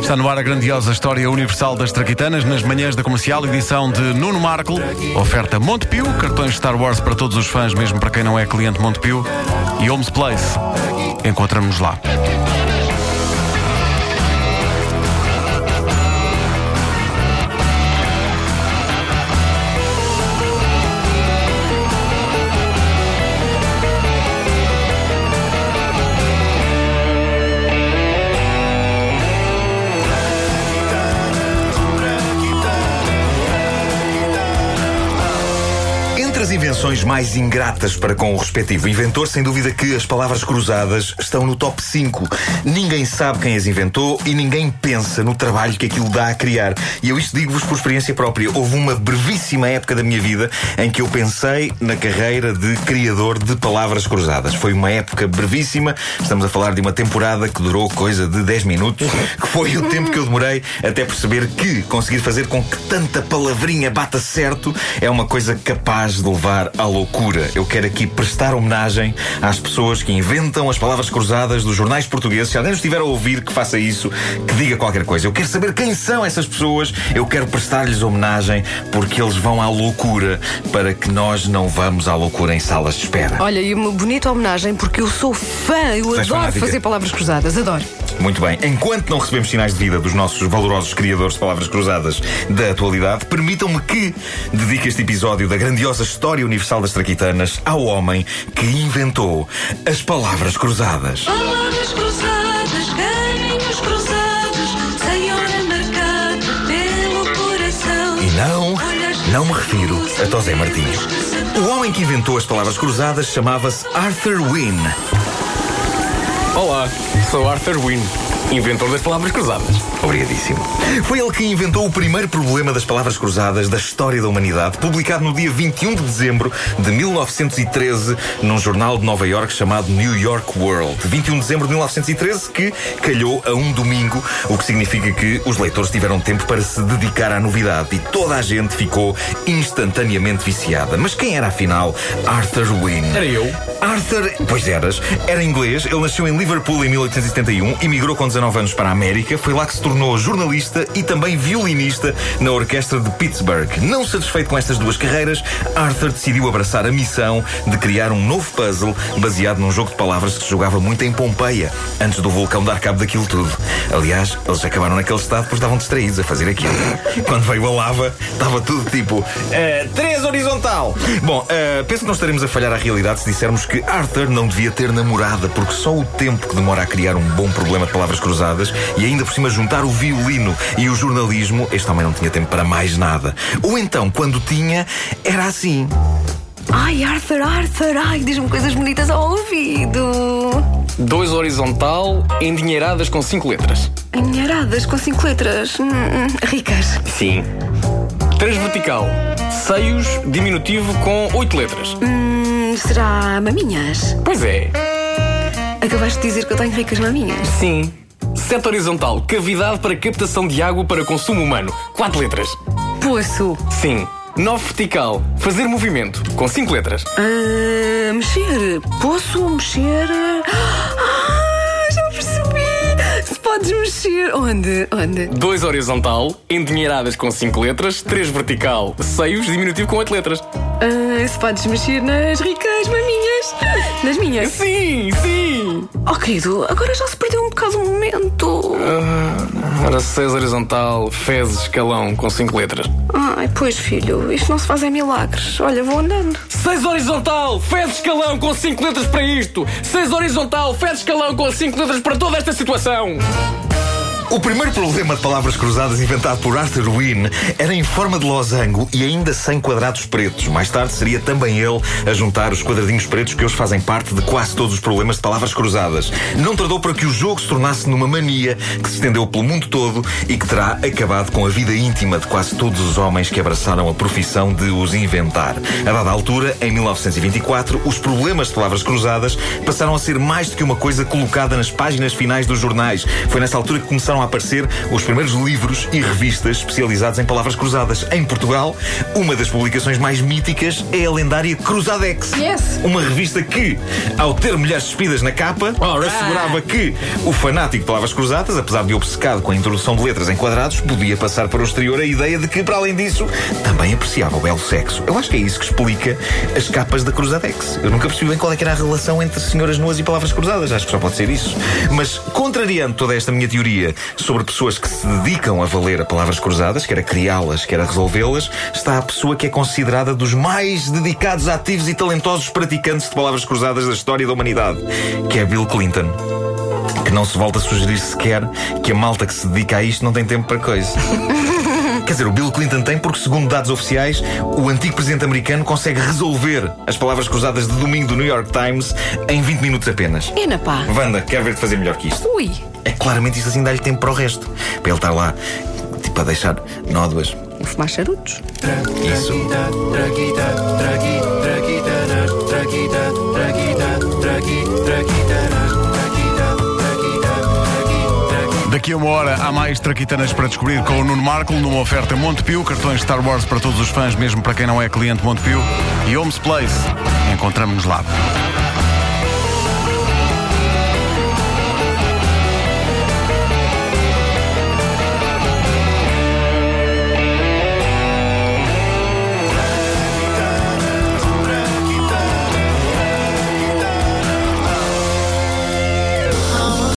Está no ar a grandiosa história universal das traquitanas, nas manhãs da comercial, edição de Nuno Marco. Oferta Montepio, cartões Star Wars para todos os fãs, mesmo para quem não é cliente Montepio. E Homes Place. Encontramos-nos lá. Entre as invenções mais ingratas para com o respectivo inventor, sem dúvida que as palavras cruzadas estão no top 5. Ninguém sabe quem as inventou e ninguém pensa no trabalho que aquilo dá a criar. E eu isto digo-vos por experiência própria. Houve uma brevíssima época da minha vida em que eu pensei na carreira de criador de palavras cruzadas. Foi uma época brevíssima, estamos a falar de uma temporada que durou coisa de 10 minutos, que foi o tempo que eu demorei até perceber que conseguir fazer com que tanta palavrinha bata certo é uma coisa capaz de levar à loucura. Eu quero aqui prestar homenagem às pessoas que inventam as palavras cruzadas dos jornais portugueses. Se alguém estiver a ouvir que faça isso, que diga qualquer coisa. Eu quero saber quem são essas pessoas. Eu quero prestar-lhes homenagem porque eles vão à loucura para que nós não vamos à loucura em salas de espera. Olha, e uma bonita homenagem porque eu sou fã, eu adoro fanática? fazer palavras cruzadas, adoro. Muito bem. Enquanto não recebemos sinais de vida dos nossos valorosos criadores de palavras cruzadas da atualidade, permitam-me que dedique este episódio da grandiosa história universal das traquitanas ao homem que inventou as palavras cruzadas. Palavras cruzadas, caminhos cruzados, sem hora marcada pelo coração. E não, não me refiro a Tosé Martins. O homem que inventou as palavras cruzadas chamava-se Arthur Wynne. Olá, sou Arthur Wynne, inventor das palavras cruzadas. Obrigadíssimo. Foi ele que inventou o primeiro problema das palavras cruzadas da história da humanidade, publicado no dia 21 de dezembro de 1913 num jornal de Nova York chamado New York World. 21 de dezembro de 1913, que calhou a um domingo, o que significa que os leitores tiveram tempo para se dedicar à novidade e toda a gente ficou instantaneamente viciada. Mas quem era afinal Arthur Wynne? Era eu. Arthur, pois eras, era inglês, ele nasceu em Liverpool em 1871, emigrou com 19 anos para a América, foi lá que se tornou jornalista e também violinista na orquestra de Pittsburgh. Não satisfeito com estas duas carreiras, Arthur decidiu abraçar a missão de criar um novo puzzle baseado num jogo de palavras que se jogava muito em Pompeia, antes do vulcão dar cabo daquilo tudo. Aliás, eles acabaram naquele estado porque estavam distraídos a fazer aquilo. Quando veio a lava, estava tudo tipo eh, três horizontal. Bom, eh, penso que não estaremos a falhar à realidade se dissermos que Arthur não devia ter namorada, porque só o tempo que demora a criar um bom problema de palavras cruzadas e ainda por cima juntar o violino e o jornalismo, este homem não tinha tempo para mais nada. Ou então, quando tinha, era assim. Ai, Arthur, Arthur, ai, diz-me coisas bonitas ao ouvido. Dois horizontal, endinheiradas com cinco letras. Enharadas com cinco letras. Hum, hum, ricas. Sim. Três vertical, seios, diminutivo com oito letras. Hum, será maminhas? Pois é. Acabaste de dizer que eu tenho ricas maminhas. Sim. Sete horizontal, cavidade para captação de água para consumo humano. Quatro letras. Poço. Sim. Nove vertical, fazer movimento, com cinco letras. Ah, mexer. Poço mexer. Ah, já percebi. Se podes mexer. Onde? Onde? Dois horizontal, endinheiradas com cinco letras. Três vertical, seios, diminutivo com oito letras. Ah, se podes mexer nas ricas maminhas. Nas minhas. Sim, sim. Oh, querido, agora já se perdeu momento. Ora, seis horizontal, fezes, escalão, com cinco letras. Ai, pois, filho, isto não se faz em milagres. Olha, vou andando. Seis horizontal, fezes, escalão, com cinco letras para isto. Seis horizontal, fezes, escalão, com cinco letras para toda esta situação. O primeiro problema de palavras cruzadas inventado por Arthur Wynne era em forma de losango e ainda sem quadrados pretos. Mais tarde seria também ele a juntar os quadradinhos pretos que hoje fazem parte de quase todos os problemas de palavras cruzadas. Não tardou para que o jogo se tornasse numa mania que se estendeu pelo mundo todo e que terá acabado com a vida íntima de quase todos os homens que abraçaram a profissão de os inventar. A dada altura, em 1924, os problemas de palavras cruzadas passaram a ser mais do que uma coisa colocada nas páginas finais dos jornais. Foi nessa altura que começaram começaram a aparecer os primeiros livros e revistas especializados em palavras cruzadas. Em Portugal, uma das publicações mais míticas é a lendária Cruzadex. Yes. Uma revista que, ao ter mulheres despidas na capa, assegurava que o fanático de palavras cruzadas, apesar de obcecado com a introdução de letras em quadrados, podia passar para o exterior a ideia de que, para além disso, também apreciava o belo sexo. Eu acho que é isso que explica as capas da Cruzadex. Eu nunca percebi bem qual é que era a relação entre senhoras nuas e palavras cruzadas. Acho que só pode ser isso. Mas, contrariando toda esta minha teoria sobre pessoas que se dedicam a valer a palavras cruzadas, quer a criá-las, quer a resolvê-las, está a pessoa que é considerada dos mais dedicados, ativos e talentosos praticantes de palavras cruzadas da história da humanidade, que é Bill Clinton. Que não se volta a sugerir sequer que a malta que se dedica a isto não tem tempo para coisa. Quer dizer, o Bill Clinton tem porque, segundo dados oficiais, o antigo presidente americano consegue resolver as palavras cruzadas de domingo do New York Times em 20 minutos apenas. É na pá. Wanda, quer ver-te fazer melhor que isto? Ui. É claramente isto assim dá-lhe tempo para o resto. Para ele estar lá, tipo, a deixar nódoas. Vou fumar charutos. Isso. Daqui a uma hora há mais traquitanas para descobrir com o Nuno Marco numa oferta Montepio, cartões Star Wars para todos os fãs, mesmo para quem não é cliente Montepio, e Homes Place. Encontramos-nos lá.